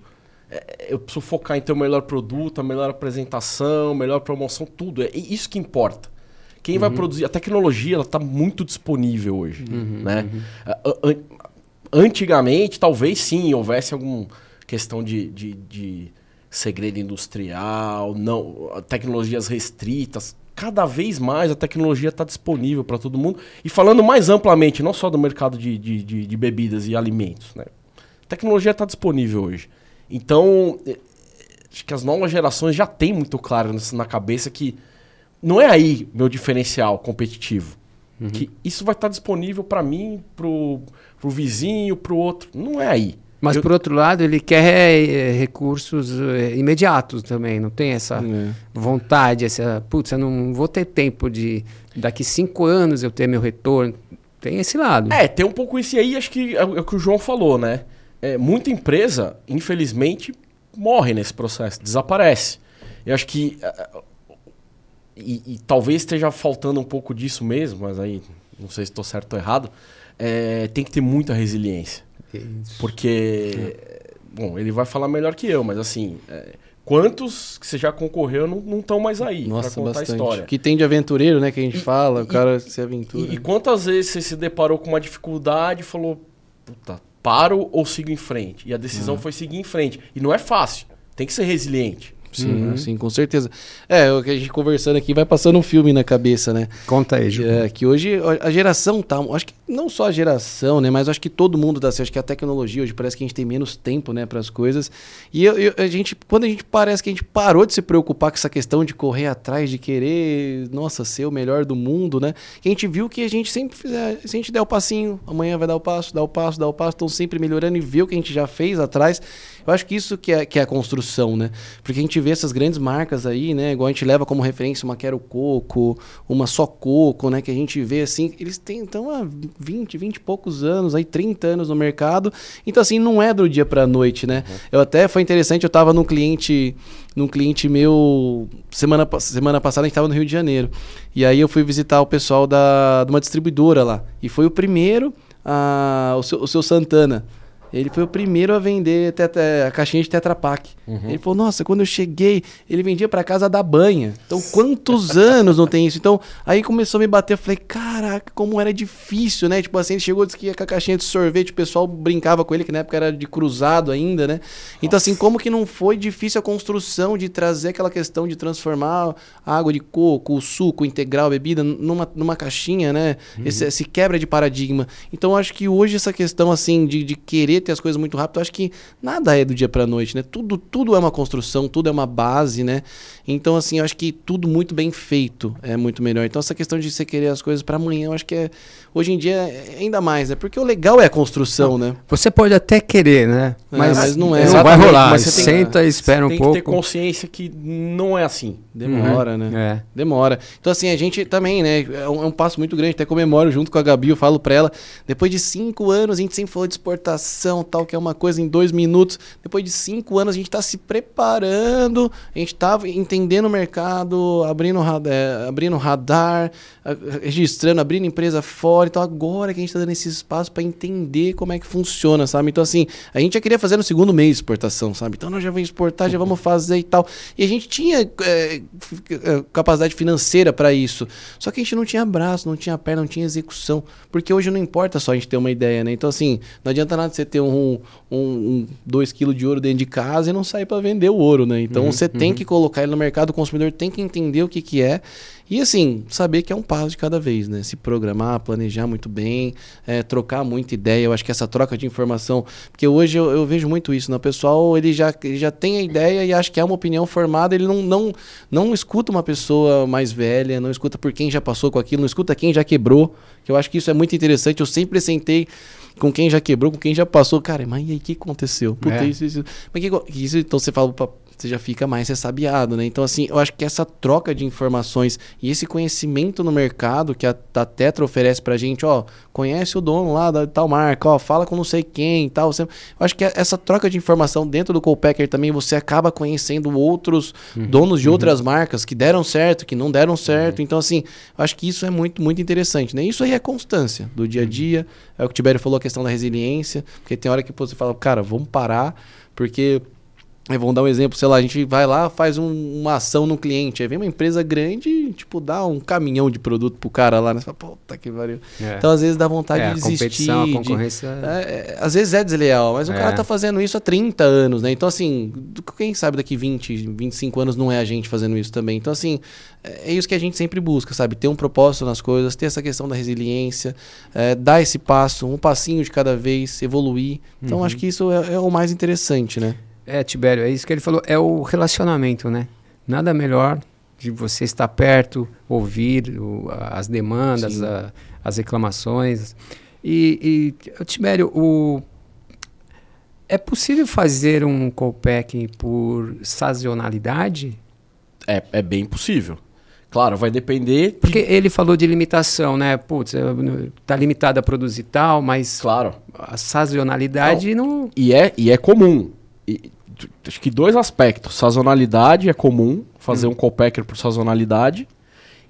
[SPEAKER 2] eu preciso focar em ter o melhor produto, a melhor apresentação, a melhor promoção, tudo. É isso que importa. Quem uhum. vai produzir. A tecnologia ela está muito disponível hoje. Uhum, né? Uhum. Antigamente, talvez sim, houvesse alguma questão de, de, de segredo industrial, não, tecnologias restritas. Cada vez mais a tecnologia está disponível para todo mundo. E falando mais amplamente, não só do mercado de, de, de, de bebidas e alimentos. Né? A tecnologia está disponível hoje. Então, eh, acho que as novas gerações já têm muito claro na cabeça que não é aí meu diferencial competitivo. Uhum. Que isso vai estar disponível para mim, pro, pro vizinho, pro outro. Não é aí.
[SPEAKER 1] Mas, eu... por outro lado, ele quer é, recursos é, imediatos também. Não tem essa é. vontade, essa... Putz, eu não vou ter tempo de... Daqui cinco anos eu ter meu retorno. Tem esse lado.
[SPEAKER 2] É, tem um pouco isso aí. Acho que é o que o João falou, né? É, muita empresa, infelizmente, morre nesse processo, desaparece. Eu acho que. Uh, e, e, talvez esteja faltando um pouco disso mesmo, mas aí não sei se estou certo ou errado. É, tem que ter muita resiliência. Isso. Porque. Bom, ele vai falar melhor que eu, mas assim. É, quantos que você já concorreu não estão mais aí
[SPEAKER 3] Nossa, contar bastante. a história? Que tem de aventureiro, né? Que a gente e, fala, e, o cara se aventura.
[SPEAKER 2] E, e, quantas vezes você se deparou com uma dificuldade e falou, puta, paro ou sigo em frente? E a decisão uhum. foi seguir em frente. E não é fácil. Tem que ser resiliente.
[SPEAKER 3] Sim, uhum. sim, com certeza. É, o que a gente conversando aqui vai passando um filme na cabeça, né?
[SPEAKER 1] Conta aí, Ju.
[SPEAKER 3] É, que hoje a geração tá. Acho que não só a geração, né? Mas acho que todo mundo dá assim, Acho que a tecnologia hoje parece que a gente tem menos tempo, né, para as coisas. E eu, eu, a gente, quando a gente parece que a gente parou de se preocupar com essa questão de correr atrás, de querer, nossa, ser o melhor do mundo, né? Que a gente viu que a gente sempre fizer, se a gente der o passinho, amanhã vai dar o passo, dar o passo, dar o passo, estão sempre melhorando e ver o que a gente já fez atrás. Eu acho que isso que é, que é a construção, né? Porque a gente vê essas grandes marcas aí, né? Igual a gente leva como referência uma Quero Coco, uma Só Coco, né? Que a gente vê assim, eles têm então há 20, 20 e poucos anos, aí 30 anos no mercado. Então, assim, não é do dia pra noite, né? Uhum. Eu até foi interessante, eu tava num cliente num cliente meu semana, semana passada a gente estava no Rio de Janeiro e aí eu fui visitar o pessoal da de uma distribuidora lá e foi o primeiro a, o, seu, o seu Santana ele foi o primeiro a vender teta, a caixinha de Tetra Pak. Uhum. Ele falou: Nossa, quando eu cheguei, ele vendia para casa da banha. Então, quantos (laughs) anos não tem isso? Então, aí começou a me bater. Eu falei: Caraca, como era difícil, né? Tipo assim, ele chegou disse que ia com a caixinha de sorvete, o pessoal brincava com ele, que na época era de cruzado ainda, né? Então, assim, como que não foi difícil a construção de trazer aquela questão de transformar a água de coco, o suco integral, a bebida, numa, numa caixinha, né? Uhum. Esse, esse quebra de paradigma. Então, acho que hoje essa questão, assim, de, de querer ter as coisas muito rápido, eu acho que nada é do dia para noite, né? Tudo, tudo é uma construção, tudo é uma base, né? Então, assim, eu acho que tudo muito bem feito é muito melhor. Então, essa questão de você querer as coisas para amanhã, eu acho que é, hoje em dia, é ainda mais, né? Porque o legal é a construção, não, né?
[SPEAKER 1] Você pode até querer, né?
[SPEAKER 3] É, mas, mas não é.
[SPEAKER 1] Não vai rolar. Mas você senta e espera um pouco. Tem
[SPEAKER 2] que ter consciência que não é assim.
[SPEAKER 3] Demora, uhum. né? É. Demora. Então, assim, a gente também, né? É um, é um, passo muito grande. Até comemoro junto com a Gabi, eu falo pra ela. Depois de cinco anos, a gente sempre falou de exportação, tal, que é uma coisa em dois minutos. Depois de cinco anos, a gente tá se preparando, a gente tá entendendo o mercado, abrindo, é, abrindo radar, registrando, abrindo empresa fora. Então, agora que a gente tá dando esse espaço para entender como é que funciona, sabe? Então, assim, a gente já queria fazer no segundo mês exportação, sabe? Então, nós já vamos exportar, já vamos fazer e tal. E a gente tinha. É, é, capacidade financeira para isso. Só que a gente não tinha braço, não tinha perna, não tinha execução. Porque hoje não importa só a gente ter uma ideia, né? Então, assim, não adianta nada você ter um, um, um dois quilos de ouro dentro de casa e não sair para vender o ouro, né? Então, uhum, você uhum. tem que colocar ele no mercado, o consumidor tem que entender o que, que é e assim, saber que é um passo de cada vez, né? Se programar, planejar muito bem, é, trocar muita ideia. Eu acho que essa troca de informação. Porque hoje eu, eu, vejo muito isso, né? O pessoal ele já, ele já tem a ideia e acha que é uma opinião formada, ele não, não, não escuta uma pessoa mais velha, não escuta por quem já passou com aquilo, não escuta quem já quebrou. Que eu acho que isso é muito interessante. Eu sempre sentei com quem já quebrou, com quem já passou. Cara, mas e aí o que aconteceu? Puta, é. isso, isso. Mas que, isso, então você fala, você já fica mais ressabiado, né? Então, assim, eu acho que essa troca de informações e esse conhecimento no mercado que a, a Tetra oferece pra gente, ó, conhece o dono lá da tal marca, ó, fala com não sei quem e tal. Você, eu acho que essa troca de informação dentro do Copacker também, você acaba conhecendo outros uhum, donos de uhum. outras marcas que deram certo, que não deram certo. Uhum. Então, assim, eu acho que isso é muito, muito interessante, né? Isso aí é constância do dia a uhum. dia. É o que o Tibério falou, a questão da resiliência, porque tem hora que você fala, cara, vamos parar, porque vamos dar um exemplo, sei lá, a gente vai lá, faz um, uma ação no cliente, aí vem uma empresa grande, tipo, dá um caminhão de produto pro cara lá, né? Você fala, puta que pariu. É. Então, às vezes dá vontade é, de desistir. A competição,
[SPEAKER 1] a concorrência...
[SPEAKER 3] De, é, é, às vezes é desleal, mas o cara é. tá fazendo isso há 30 anos, né? Então, assim, quem sabe daqui 20, 25 anos não é a gente fazendo isso também. Então, assim, é isso que a gente sempre busca, sabe? Ter um propósito nas coisas, ter essa questão da resiliência, é, dar esse passo, um passinho de cada vez, evoluir. Então, uhum. acho que isso é, é o mais interessante, né?
[SPEAKER 1] É, Tibério, é isso que ele falou. É o relacionamento, né? Nada melhor de você estar perto, ouvir o, as demandas, a, as reclamações. E, e Tibério, o, é possível fazer um copacking por sazonalidade?
[SPEAKER 2] É, é bem possível. Claro, vai depender. De...
[SPEAKER 1] Porque ele falou de limitação, né? Putz, tá limitado a produzir tal, mas.
[SPEAKER 2] Claro.
[SPEAKER 1] A sazonalidade não. não...
[SPEAKER 2] E, é, e é comum. E, acho que dois aspectos. Sazonalidade é comum, fazer hum. um copacker por sazonalidade.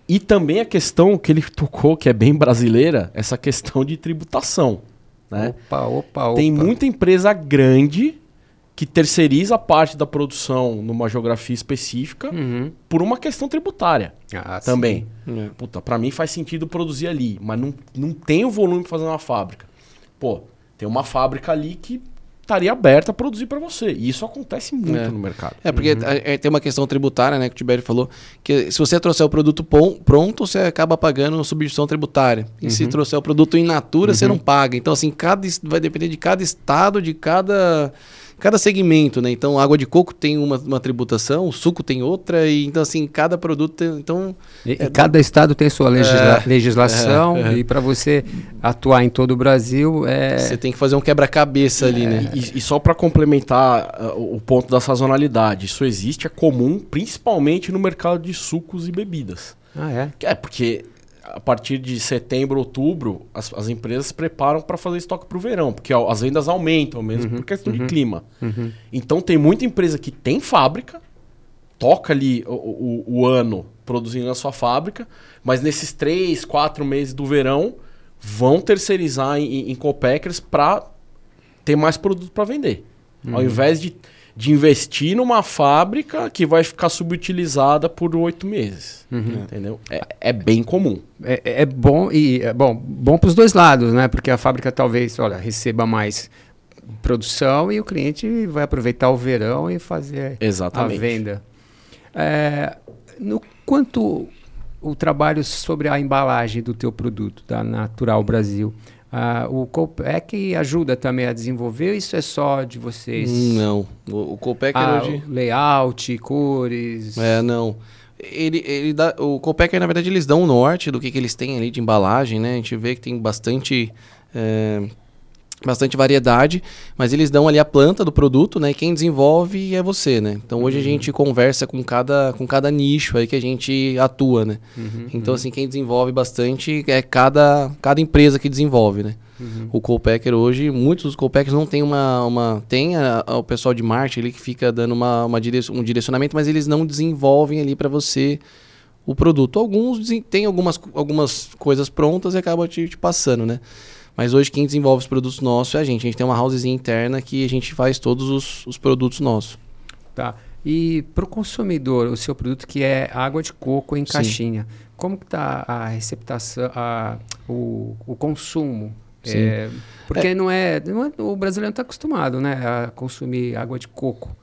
[SPEAKER 2] E também a questão que ele (laughs) tocou, que é bem brasileira, essa questão de tributação. Né?
[SPEAKER 1] Opa, opa, opa.
[SPEAKER 2] Tem muita empresa grande que terceiriza parte da produção numa geografia específica uhum. por uma questão tributária ah, também. É. Puta, pra mim faz sentido produzir ali, mas não, não tem o volume para fazer uma fábrica. Pô, tem uma fábrica ali que estaria aberta a produzir para você. E isso acontece muito é. no mercado.
[SPEAKER 3] É, porque uhum. é, tem uma questão tributária, né, que o Tibério falou, que se você trouxer o produto pronto, você acaba pagando substituição tributária. E uhum. se trouxer o produto in natura, uhum. você não paga. Então, assim, cada, vai depender de cada estado, de cada cada segmento, né? Então, água de coco tem uma, uma tributação, o suco tem outra, e então, assim, cada produto tem. Então,
[SPEAKER 1] e, é, cada estado tem sua legisla é, legislação, é, e para você atuar em todo o Brasil. É...
[SPEAKER 3] Você tem que fazer um quebra-cabeça ali, né?
[SPEAKER 2] E, e só para complementar uh, o ponto da sazonalidade, isso existe, é comum, principalmente no mercado de sucos e bebidas.
[SPEAKER 1] Ah, é?
[SPEAKER 2] É, porque a partir de setembro, outubro, as, as empresas se preparam para fazer estoque para o verão, porque as vendas aumentam mesmo uhum, por questão uhum, de clima. Uhum. Então tem muita empresa que tem fábrica, toca ali o, o, o, ano produzindo na sua fábrica, mas nesses três, quatro meses do verão vão terceirizar em, em para ter mais produto para vender. Ao uhum. invés de de investir numa fábrica que vai ficar subutilizada por oito meses. Uhum. Entendeu? É, é, bem comum.
[SPEAKER 1] É, é bom e é bom, bom para os dois lados, né? Porque a fábrica talvez, olha, receba mais produção e o cliente vai aproveitar o verão e fazer
[SPEAKER 2] Exatamente.
[SPEAKER 1] a venda. É, no quanto o trabalho sobre a embalagem do teu produto da Natural Brasil, ah, o Copec ajuda também a desenvolver isso é só de vocês?
[SPEAKER 3] Não. O, o Copec
[SPEAKER 1] ah, hoje... Layout, cores...
[SPEAKER 3] É, não. Ele, ele dá, o Copec, na verdade, eles dão o norte do que, que eles têm ali de embalagem, né? A gente vê que tem bastante... É, bastante variedade, mas eles dão ali a planta do produto, né? E quem desenvolve é você, né? Então hoje uhum. a gente conversa com cada, com cada nicho aí que a gente atua, né? Uhum, então, uhum. assim, quem desenvolve bastante é cada, cada empresa que desenvolve, né? Uhum. O Copacker hoje, muitos dos Copackers não tem uma. uma tem a, a, o pessoal de marketing ali que fica dando uma, uma direc um direcionamento, mas eles não desenvolvem ali para você o produto. Alguns têm algumas, algumas coisas prontas e acabam te, te passando, né? Mas hoje quem desenvolve os produtos nossos é a gente. A gente tem uma housezinha interna que a gente faz todos os, os produtos nossos.
[SPEAKER 1] Tá. E para o consumidor, o seu produto que é água de coco em Sim. caixinha, como que está a receptação, a, o, o consumo? É, porque é. Não, é, não é, o brasileiro está acostumado né, a consumir água de coco.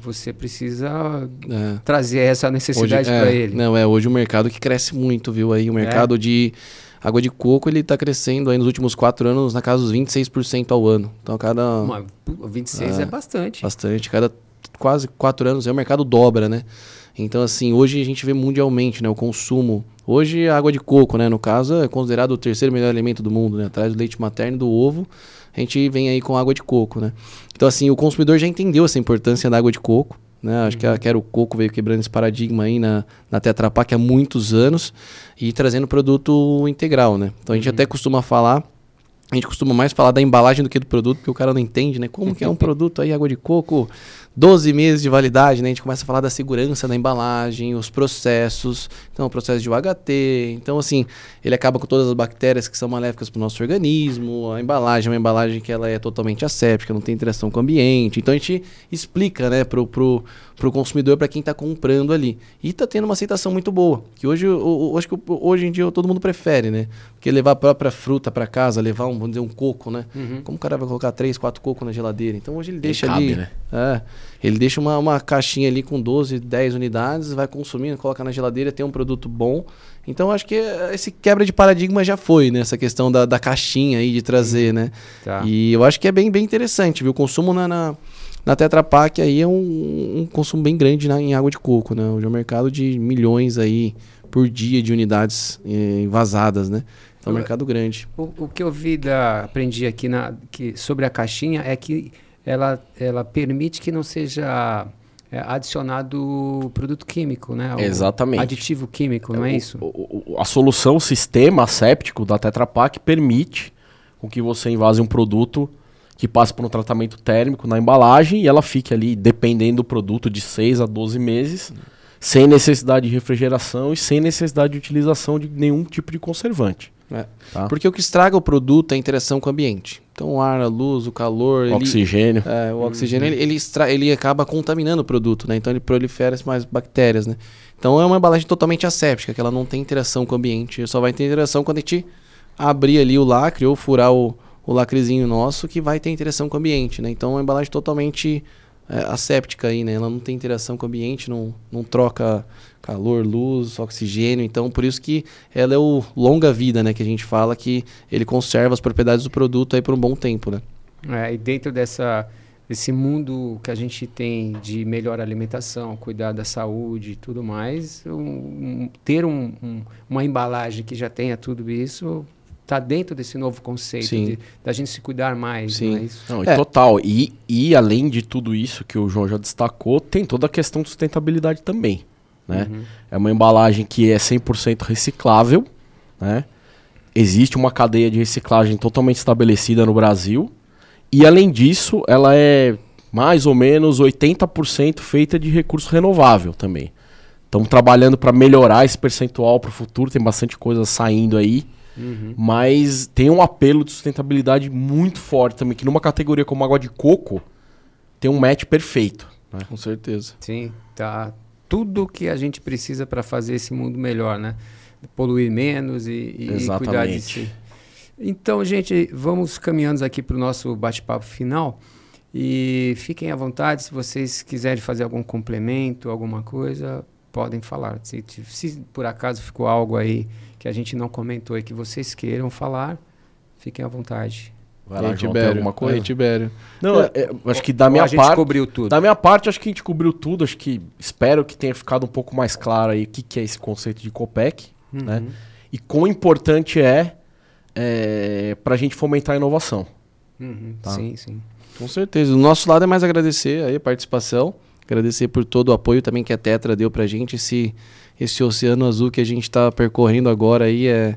[SPEAKER 1] Você precisa é. trazer essa necessidade para
[SPEAKER 3] é,
[SPEAKER 1] ele.
[SPEAKER 3] Não, é hoje o um mercado que cresce muito, viu? Aí o mercado é. de Água de coco ele está crescendo aí nos últimos quatro anos na casa dos 26% ao ano. Então cada.
[SPEAKER 1] Uma, 26 é, é bastante.
[SPEAKER 3] Bastante. Cada quase quatro anos é o mercado dobra, né? Então, assim, hoje a gente vê mundialmente né, o consumo. Hoje a água de coco, né? No caso, é considerado o terceiro melhor alimento do mundo, né? Atrás do leite materno e do ovo, a gente vem aí com água de coco, né? Então, assim, o consumidor já entendeu essa importância da água de coco. Né? Acho uhum. que a Quero Coco veio quebrando esse paradigma aí na, na Tetra Pak há muitos anos e trazendo produto integral, né? Então a gente uhum. até costuma falar, a gente costuma mais falar da embalagem do que do produto, porque o cara não entende, né? Como que é um (laughs) produto aí, água de coco, 12 meses de validade, né? A gente começa a falar da segurança da embalagem, os processos, então o processo de UHT. Então, assim, ele acaba com todas as bactérias que são maléficas para o nosso organismo. A embalagem é uma embalagem que ela é totalmente asséptica, não tem interação com o ambiente. Então, a gente explica, né, pro, pro, pro consumidor, para quem está comprando ali. E está tendo uma aceitação muito boa, que hoje, eu, eu, acho que hoje em dia todo mundo prefere, né? Porque levar a própria fruta para casa, levar um, vamos dizer, um coco, né? Uhum. Como o cara vai colocar três, quatro cocos na geladeira? Então, hoje ele deixa ele ali... Cabe, né? É, ele deixa uma, uma caixinha ali com 12, 10 unidades, vai consumindo, coloca na geladeira, tem um produto bom. Então acho que esse quebra de paradigma já foi, né? Essa questão da, da caixinha aí de trazer, né? Tá. E eu acho que é bem, bem interessante, viu? O consumo na, na, na Tetra Pak aí é um, um consumo bem grande na, em água de coco, né? Hoje é um mercado de milhões aí por dia de unidades eh, vazadas, né? Então é um mercado grande.
[SPEAKER 1] O, o que eu vi, da, aprendi aqui na, que, sobre a caixinha é que ela, ela permite que não seja é, adicionado produto químico, né? O
[SPEAKER 2] Exatamente.
[SPEAKER 1] Aditivo químico, não é, é isso?
[SPEAKER 2] O, o, a solução, o sistema asséptico da Tetra Pak permite com que você invase um produto que passe por um tratamento térmico na embalagem e ela fique ali, dependendo do produto, de 6 a 12 meses, sem necessidade de refrigeração e sem necessidade de utilização de nenhum tipo de conservante.
[SPEAKER 3] É. Tá? Porque o que estraga o produto é a interação com o ambiente. Então o ar, a luz, o calor,
[SPEAKER 2] o oxigênio.
[SPEAKER 3] É, o oxigênio uhum. ele, ele, extra, ele acaba contaminando o produto, né? Então ele prolifera mais bactérias, né? Então é uma embalagem totalmente asséptica, que ela não tem interação com o ambiente. Só vai ter interação quando a gente abrir ali o lacre ou furar o, o lacrezinho nosso, que vai ter interação com o ambiente, né? Então é uma embalagem totalmente é, asséptica aí, né? Ela não tem interação com o ambiente, não, não troca calor, luz, oxigênio. Então, por isso que ela é o longa vida, né? Que a gente fala que ele conserva as propriedades do produto aí por um bom tempo, né?
[SPEAKER 1] É, e dentro dessa esse mundo que a gente tem de melhor alimentação, cuidar da saúde e tudo mais, um, um, ter um, uma embalagem que já tenha tudo isso está dentro desse novo conceito de, da gente se cuidar mais.
[SPEAKER 2] Sim. Não é isso? Não, é. Total. E, e além de tudo isso que o João já destacou, tem toda a questão de sustentabilidade também. Né? Uhum. É uma embalagem que é 100% reciclável. Né? Existe uma cadeia de reciclagem totalmente estabelecida no Brasil. E além disso, ela é mais ou menos 80% feita de recurso renovável também. Estamos trabalhando para melhorar esse percentual para o futuro, tem bastante coisa saindo aí. Uhum. Mas tem um apelo de sustentabilidade muito forte também, que numa categoria como água de coco tem um match perfeito. Né?
[SPEAKER 3] Com certeza.
[SPEAKER 1] Sim, tá tudo que a gente precisa para fazer esse mundo melhor, né? Poluir menos e, e cuidar de si. Então, gente, vamos caminhando aqui para o nosso bate-papo final. E fiquem à vontade, se vocês quiserem fazer algum complemento, alguma coisa, podem falar. Se, se por acaso ficou algo aí que a gente não comentou e que vocês queiram falar, fiquem à vontade.
[SPEAKER 3] Vai lá, João, Tibério, alguma coisa? Aí,
[SPEAKER 2] Tibério. Não, é, é, acho que da minha a gente parte. cobriu tudo. Da minha parte, acho que a gente cobriu tudo. Acho que espero que tenha ficado um pouco mais claro aí o que, que é esse conceito de COPEC, uhum. né? E quão importante é, é para a gente fomentar a inovação.
[SPEAKER 1] Uhum. Tá? Sim, sim.
[SPEAKER 3] Com certeza. Do nosso lado é mais agradecer aí a participação, agradecer por todo o apoio também que a Tetra deu para a gente. Esse, esse oceano azul que a gente está percorrendo agora aí é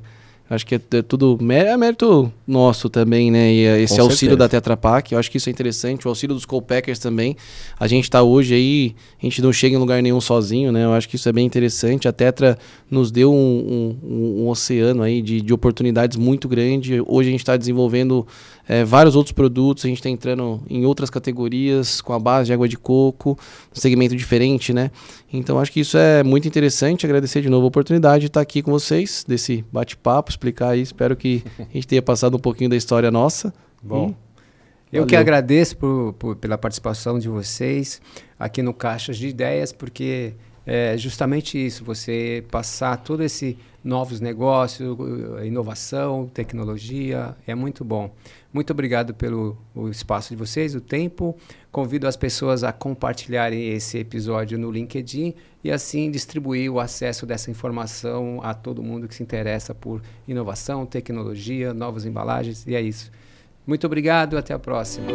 [SPEAKER 3] Acho que é, é tudo é mérito nosso também, né? E é esse Com auxílio certeza. da Tetra Pak, eu acho que isso é interessante. O auxílio dos co-packers também. A gente está hoje aí, a gente não chega em lugar nenhum sozinho, né? Eu acho que isso é bem interessante. A Tetra nos deu um, um, um oceano aí de, de oportunidades muito grande. Hoje a gente está desenvolvendo é, vários outros produtos, a gente está entrando em outras categorias com a base de água de coco, um segmento diferente, né? Então acho que isso é muito interessante. Agradecer de novo a oportunidade de estar aqui com vocês, desse bate-papo, explicar aí. Espero que a gente tenha passado um pouquinho da história nossa.
[SPEAKER 1] Bom. Eu que agradeço por, por, pela participação de vocês aqui no Caixas de Ideias, porque é justamente isso, você passar todo esse novos negócios, inovação, tecnologia, é muito bom. Muito obrigado pelo espaço de vocês, o tempo. Convido as pessoas a compartilharem esse episódio no LinkedIn e assim distribuir o acesso dessa informação a todo mundo que se interessa por inovação, tecnologia, novas embalagens. E é isso. Muito obrigado, até a próxima.